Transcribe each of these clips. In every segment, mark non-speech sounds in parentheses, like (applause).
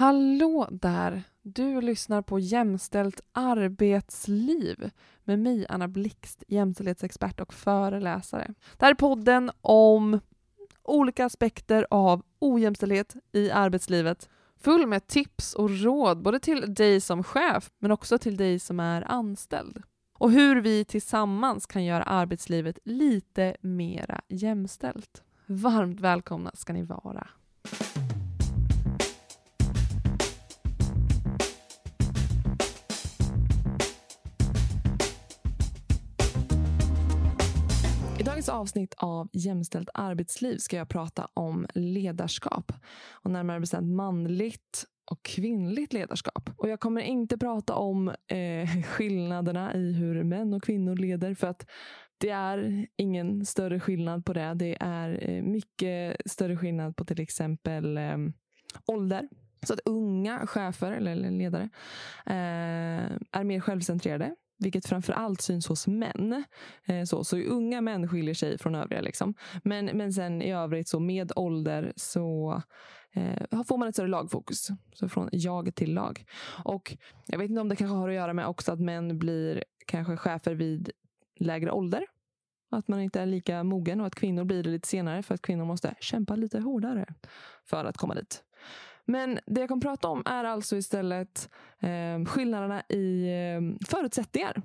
Hallå där! Du lyssnar på Jämställt arbetsliv med mig, Anna Blixt, jämställdhetsexpert och föreläsare. Det här är podden om olika aspekter av ojämställdhet i arbetslivet. Full med tips och råd både till dig som chef men också till dig som är anställd. Och hur vi tillsammans kan göra arbetslivet lite mera jämställt. Varmt välkomna ska ni vara. Dagens avsnitt av Jämställt arbetsliv ska jag prata om ledarskap. Och närmare bestämt manligt och kvinnligt ledarskap. Och jag kommer inte prata om eh, (laughs) skillnaderna i hur män och kvinnor leder. För att det är ingen större skillnad på det. Det är eh, mycket större skillnad på till exempel eh, ålder. Så att unga chefer eller ledare eh, är mer självcentrerade vilket framför allt syns hos män. Eh, så, så unga män skiljer sig från övriga. Liksom. Men, men sen i övrigt så med ålder så eh, får man ett större lagfokus. Så från jag till lag. Och jag vet inte om det kanske har att göra med också att män blir kanske chefer vid lägre ålder. Att man inte är lika mogen och att kvinnor blir det lite senare för att kvinnor måste kämpa lite hårdare för att komma dit. Men det jag kommer prata om är alltså istället eh, skillnaderna i eh, förutsättningar.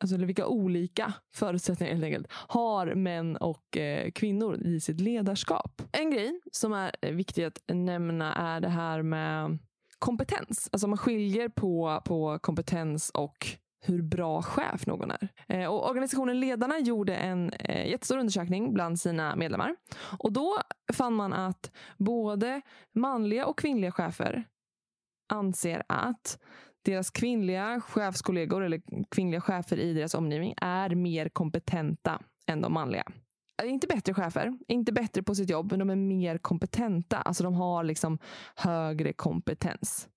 Alltså vilka olika förutsättningar helt enkelt har män och eh, kvinnor i sitt ledarskap. En grej som är eh, viktig att nämna är det här med kompetens. Alltså man skiljer på, på kompetens och hur bra chef någon är. Eh, och organisationen Ledarna gjorde en eh, jättestor undersökning bland sina medlemmar. Och då fann man att både manliga och kvinnliga chefer anser att deras kvinnliga chefskollegor eller kvinnliga chefer i deras omgivning är mer kompetenta än de manliga. Eh, inte bättre chefer, inte bättre på sitt jobb, men de är mer kompetenta. Alltså de har liksom högre kompetens.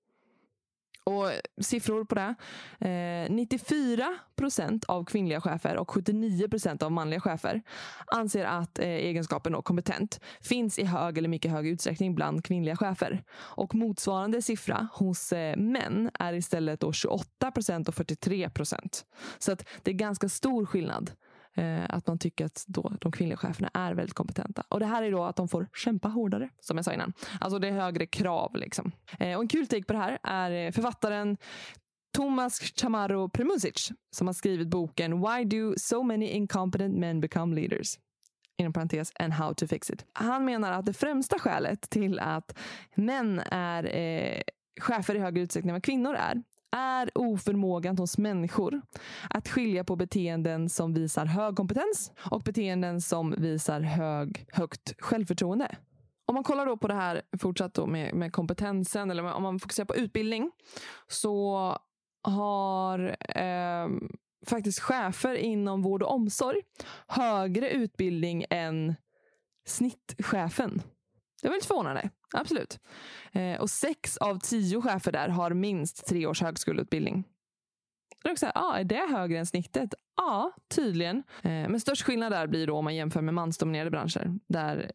Och siffror på det. Eh, 94 procent av kvinnliga chefer och 79 procent av manliga chefer anser att eh, egenskapen och kompetent finns i hög eller mycket hög utsträckning bland kvinnliga chefer. Och motsvarande siffra hos eh, män är istället då 28 procent och 43 procent. Så att det är ganska stor skillnad Eh, att man tycker att då de kvinnliga cheferna är väldigt kompetenta. Och det här är då att de får kämpa hårdare, som jag sa innan. Alltså det är högre krav. Liksom. Eh, och en kul take på det här är eh, författaren Thomas Chamorro Premusic som har skrivit boken Why do so many incompetent men become leaders? inom parentes, and how to fix it. Han menar att det främsta skälet till att män är eh, chefer i högre utsträckning än vad kvinnor är, är oförmågan hos människor att skilja på beteenden som visar hög kompetens och beteenden som visar hög, högt självförtroende. Om man kollar då på det här fortsatt då med, med kompetensen eller om man fokuserar på utbildning så har eh, faktiskt chefer inom vård och omsorg högre utbildning än snittchefen. Det var lite förvånande. Absolut. Eh, och sex av tio chefer där har minst tre års högskoleutbildning. Då är, också här, ah, är det högre än snittet? Ja, tydligen. Eh, men störst skillnad där blir då om man jämför med mansdominerade branscher. Där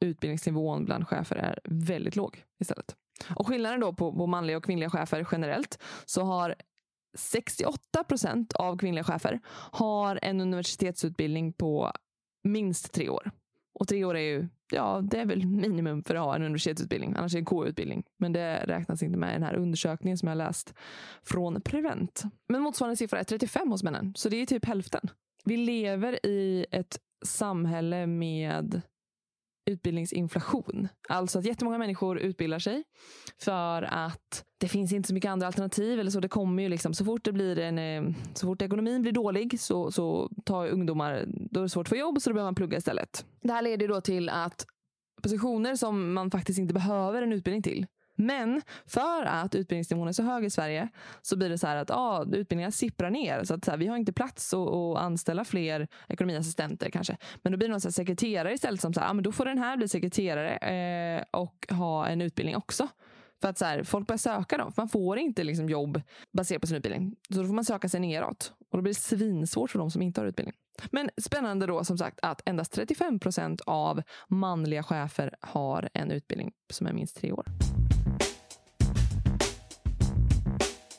utbildningsnivån bland chefer är väldigt låg istället. Och skillnaden då på, på manliga och kvinnliga chefer generellt så har 68 procent av kvinnliga chefer har en universitetsutbildning på minst tre år. Och tre år är ju, ja, det är väl minimum för att ha en universitetsutbildning. Annars är det en K-utbildning. Men det räknas inte med i den här undersökningen som jag läst från Prevent. Men motsvarande siffra är 35 hos männen. Så det är typ hälften. Vi lever i ett samhälle med utbildningsinflation. Alltså att jättemånga människor utbildar sig för att det finns inte så mycket andra alternativ. Eller så det kommer ju liksom, så fort det blir en, eh, så fort ekonomin blir dålig så, så tar ungdomar, då är det svårt att få jobb så då behöver man plugga istället. Det här leder då till att positioner som man faktiskt inte behöver en utbildning till men för att utbildningsnivån är så hög i Sverige så blir det så här att ah, utbildningar sipprar ner. Så att så här, vi har inte plats att, att anställa fler ekonomiassistenter kanske. Men då blir det någon så sekreterare istället som så här, ah, men då får den här bli sekreterare eh, och ha en utbildning också. För att så här, folk börjar söka dem. För man får inte liksom jobb baserat på sin utbildning. Så då får man söka sig neråt. Och då blir det svinsvårt för de som inte har utbildning. Men spännande då som sagt att endast 35 procent av manliga chefer har en utbildning som är minst tre år.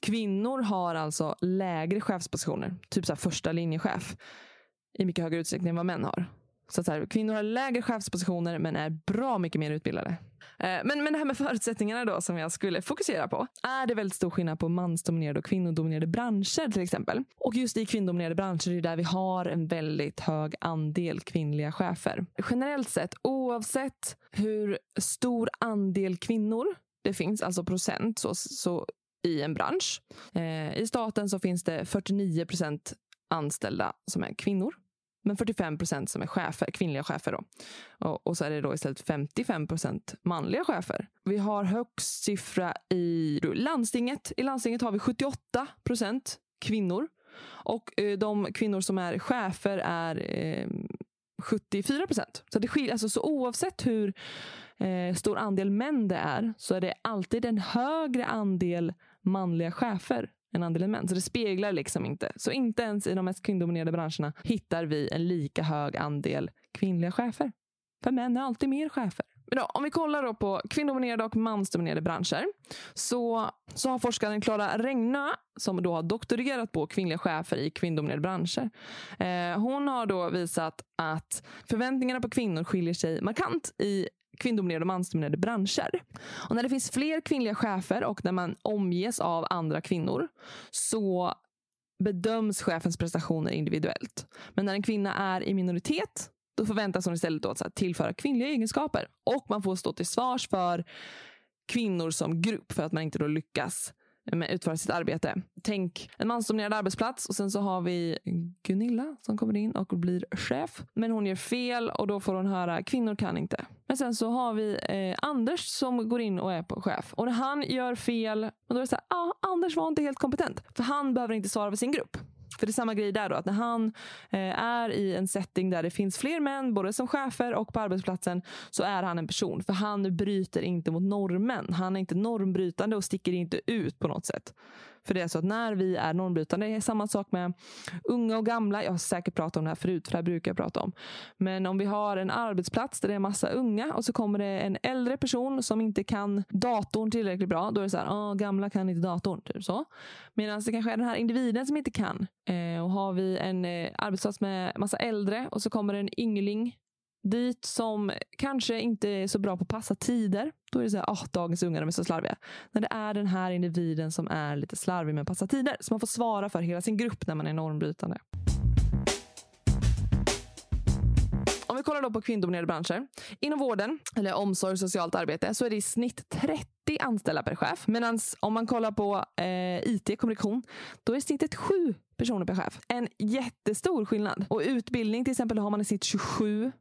Kvinnor har alltså lägre chefspositioner, typ så här första linjechef, i mycket högre utsträckning än vad män har. Så, så här, kvinnor har lägre chefspositioner men är bra mycket mer utbildade. Eh, men, men det här med förutsättningarna då som jag skulle fokusera på. Är det väldigt stor skillnad på mansdominerade och kvinnodominerade branscher till exempel? Och just i kvinnodominerade branscher är det där vi har en väldigt hög andel kvinnliga chefer. Generellt sett, oavsett hur stor andel kvinnor det finns, alltså procent, så, så i en bransch. Eh, I staten så finns det 49 procent anställda som är kvinnor. Men 45 procent som är chefer, kvinnliga chefer. Då. Och, och, så är det då istället 55 procent manliga chefer. Vi har högst siffra i landstinget. I landstinget har vi 78 procent kvinnor. Och eh, de kvinnor som är chefer är eh, 74 procent. Så, det skiljer, alltså, så oavsett hur eh, stor andel män det är så är det alltid en högre andel manliga chefer än andelen män. Så det speglar liksom inte. Så inte ens i de mest kvinnodominerade branscherna hittar vi en lika hög andel kvinnliga chefer. För män är alltid mer chefer. Men då, om vi kollar då på kvinnodominerade och mansdominerade branscher så, så har forskaren Klara Regnö, som då har doktorerat på kvinnliga chefer i kvinnodominerade branscher. Eh, hon har då visat att förväntningarna på kvinnor skiljer sig markant i kvinnodominerade och mansdominerade branscher. Och när det finns fler kvinnliga chefer och när man omges av andra kvinnor så bedöms chefens prestationer individuellt. Men när en kvinna är i minoritet då förväntas hon istället då att tillföra kvinnliga egenskaper. Och man får stå till svars för kvinnor som grupp för att man inte då lyckas med utföra sitt arbete. Tänk en mansdominerad arbetsplats och sen så har vi Gunilla som kommer in och blir chef. Men hon gör fel och då får hon höra kvinnor kan inte. Men sen så har vi eh, Anders som går in och är på chef. Och när han gör fel, då är det så här, ah, Anders var inte helt kompetent. För han behöver inte svara för sin grupp. För det är samma grej där då, att när han eh, är i en setting där det finns fler män, både som chefer och på arbetsplatsen, så är han en person. För han bryter inte mot normen. Han är inte normbrytande och sticker inte ut på något sätt. För det är så att när vi är normbrytande, det är samma sak med unga och gamla. Jag har säkert pratat om det här förut, för det här brukar jag prata om. Men om vi har en arbetsplats där det är massa unga och så kommer det en äldre person som inte kan datorn tillräckligt bra. Då är det så här, ah, gamla kan inte datorn. Typ så. Medan det kanske är den här individen som inte kan. Eh, och har vi en eh, arbetsplats med massa äldre och så kommer det en yngling dit som kanske inte är så bra på att passa tider. Då är det så här, oh, dagens ungar är så slarviga. När det är den här individen som är lite slarvig med att passa tider. Så man får svara för hela sin grupp när man är normbrytande. Om vi kollar då på kvinnodominerade branscher. Inom vården, eller omsorg och socialt arbete, så är det i snitt 30 anställda per chef. Medan om man kollar på eh, IT, kommunikation, då är snittet 7 personer per chef. En jättestor skillnad. Och utbildning till exempel har man i snitt 27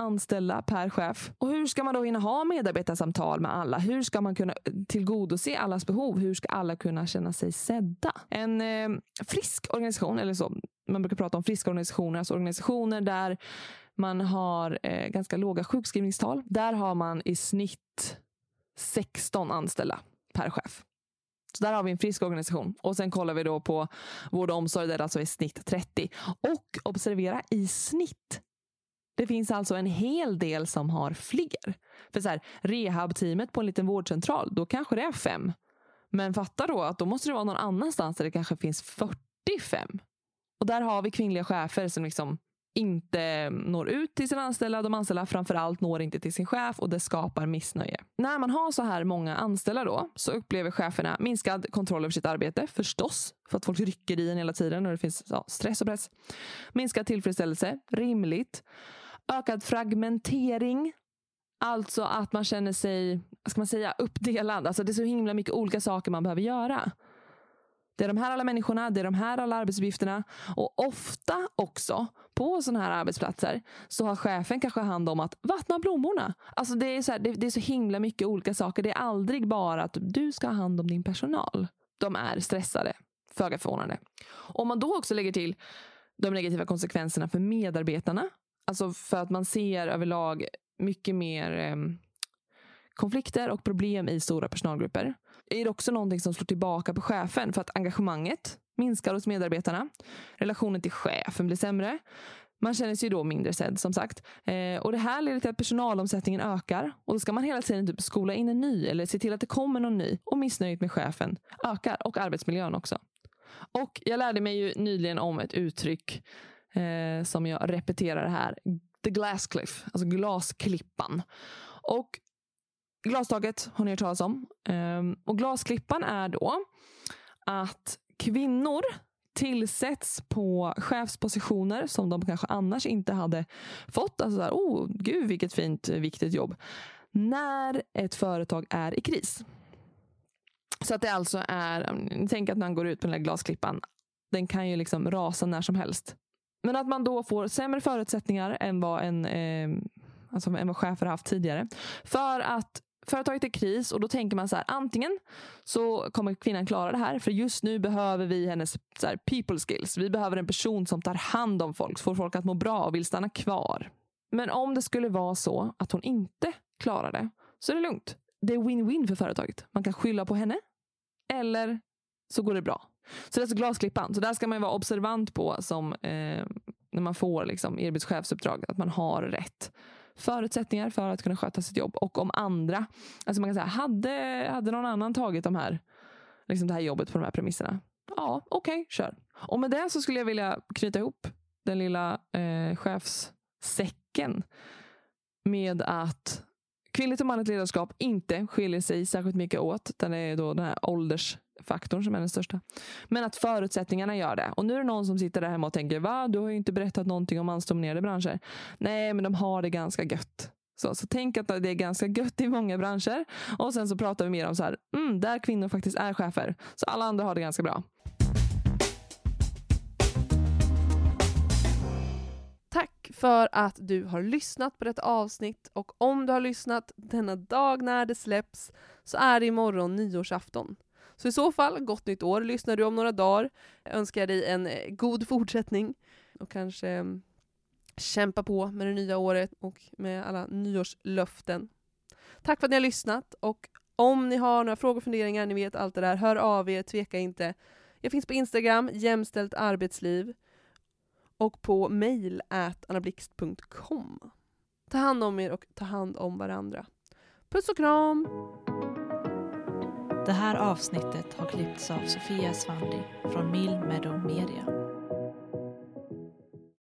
anställda per chef. Och hur ska man då hinna ha medarbetarsamtal med alla? Hur ska man kunna tillgodose allas behov? Hur ska alla kunna känna sig sedda? En eh, frisk organisation, eller så, man brukar prata om friska organisationer, alltså organisationer där man har eh, ganska låga sjukskrivningstal. Där har man i snitt 16 anställda per chef. Så där har vi en frisk organisation. Och sen kollar vi då på vård och omsorg där det alltså är snitt 30. Och observera i snitt det finns alltså en hel del som har fler. För så här, rehabteamet på en liten vårdcentral, då kanske det är fem. Men fatta då att då måste det vara någon annanstans där det kanske finns 45. Och där har vi kvinnliga chefer som liksom inte når ut till sina anställda. De anställda framförallt når inte till sin chef och det skapar missnöje. När man har så här många anställda då så upplever cheferna minskad kontroll över sitt arbete förstås. För att folk rycker i en hela tiden och det finns ja, stress och press. Minskad tillfredsställelse, rimligt. Ökad fragmentering. Alltså att man känner sig ska man säga, uppdelad. Alltså det är så himla mycket olika saker man behöver göra. Det är de här alla människorna, det är de här alla arbetsuppgifterna. Och ofta också på sådana här arbetsplatser så har chefen kanske hand om att vattna blommorna. Alltså det, är så här, det, det, är så himla mycket olika saker. Det är aldrig bara att du ska ha hand om din personal. De är stressade, föga förvånande. Om man då också lägger till de negativa konsekvenserna för medarbetarna Alltså för att man ser överlag mycket mer eh, konflikter och problem i stora personalgrupper. Det är också någonting som slår tillbaka på chefen för att engagemanget minskar hos medarbetarna. Relationen till chefen blir sämre. Man känner sig då mindre sedd som sagt. Eh, och Det här leder till att personalomsättningen ökar. Och Då ska man hela tiden typ skola in en ny eller se till att det kommer någon ny. Och missnöjet med chefen ökar och arbetsmiljön också. Och Jag lärde mig ju nyligen om ett uttryck eh, som jag repeterar här. The glass cliff, alltså glasklippan. Och Glastaket har ni hört talas om. Um, och glasklippan är då att kvinnor tillsätts på chefspositioner som de kanske annars inte hade fått. Alltså så här, oh, gud vilket fint, viktigt jobb. När ett företag är i kris. Så att det alltså är, tänk att man går ut på den där glasklippan. Den kan ju liksom rasa när som helst. Men att man då får sämre förutsättningar än vad en eh, alltså än vad chefer har haft tidigare. För att företaget är i kris och då tänker man så här, antingen så kommer kvinnan klara det här för just nu behöver vi hennes så här, people skills. Vi behöver en person som tar hand om folk, får folk att må bra och vill stanna kvar. Men om det skulle vara så att hon inte klarar det så är det lugnt. Det är win-win för företaget. Man kan skylla på henne eller så går det bra. Så det är alltså glasklippan. Så där ska man vara observant på som eh, när man får liksom, erbjuds chefsuppdrag, att man har rätt förutsättningar för att kunna sköta sitt jobb. Och om andra, alltså man kan säga, hade, hade någon annan tagit de här, liksom det här jobbet på de här premisserna? Ja, okej, okay, kör. Och med det så skulle jag vilja knyta ihop den lilla eh, chefssäcken med att kvinnligt och manligt ledarskap inte skiljer sig särskilt mycket åt. Den är då den här åldersfaktorn som är den största. Men att förutsättningarna gör det. Och nu är det någon som sitter där hemma och tänker, va? Du har ju inte berättat någonting om mansdominerade branscher. Nej, men de har det ganska gött. Så, så tänk att det är ganska gött i många branscher. Och sen så pratar vi mer om så här, mm, där kvinnor faktiskt är chefer. Så alla andra har det ganska bra. För att du har lyssnat på detta avsnitt och om du har lyssnat denna dag när det släpps så är det imorgon nyårsafton. Så i så fall, gott nytt år lyssnar du om några dagar. Jag önskar dig en eh, god fortsättning och kanske mm, kämpa på med det nya året och med alla nyårslöften. Tack för att ni har lyssnat och om ni har några frågor och funderingar, ni vet allt det där, hör av er, tveka inte. Jag finns på Instagram, jämställt arbetsliv och på mail anablixt.com Ta hand om er och ta hand om varandra. Puss och kram! Det här avsnittet har klippts av Sofia Svandi från Mill Meadow Media.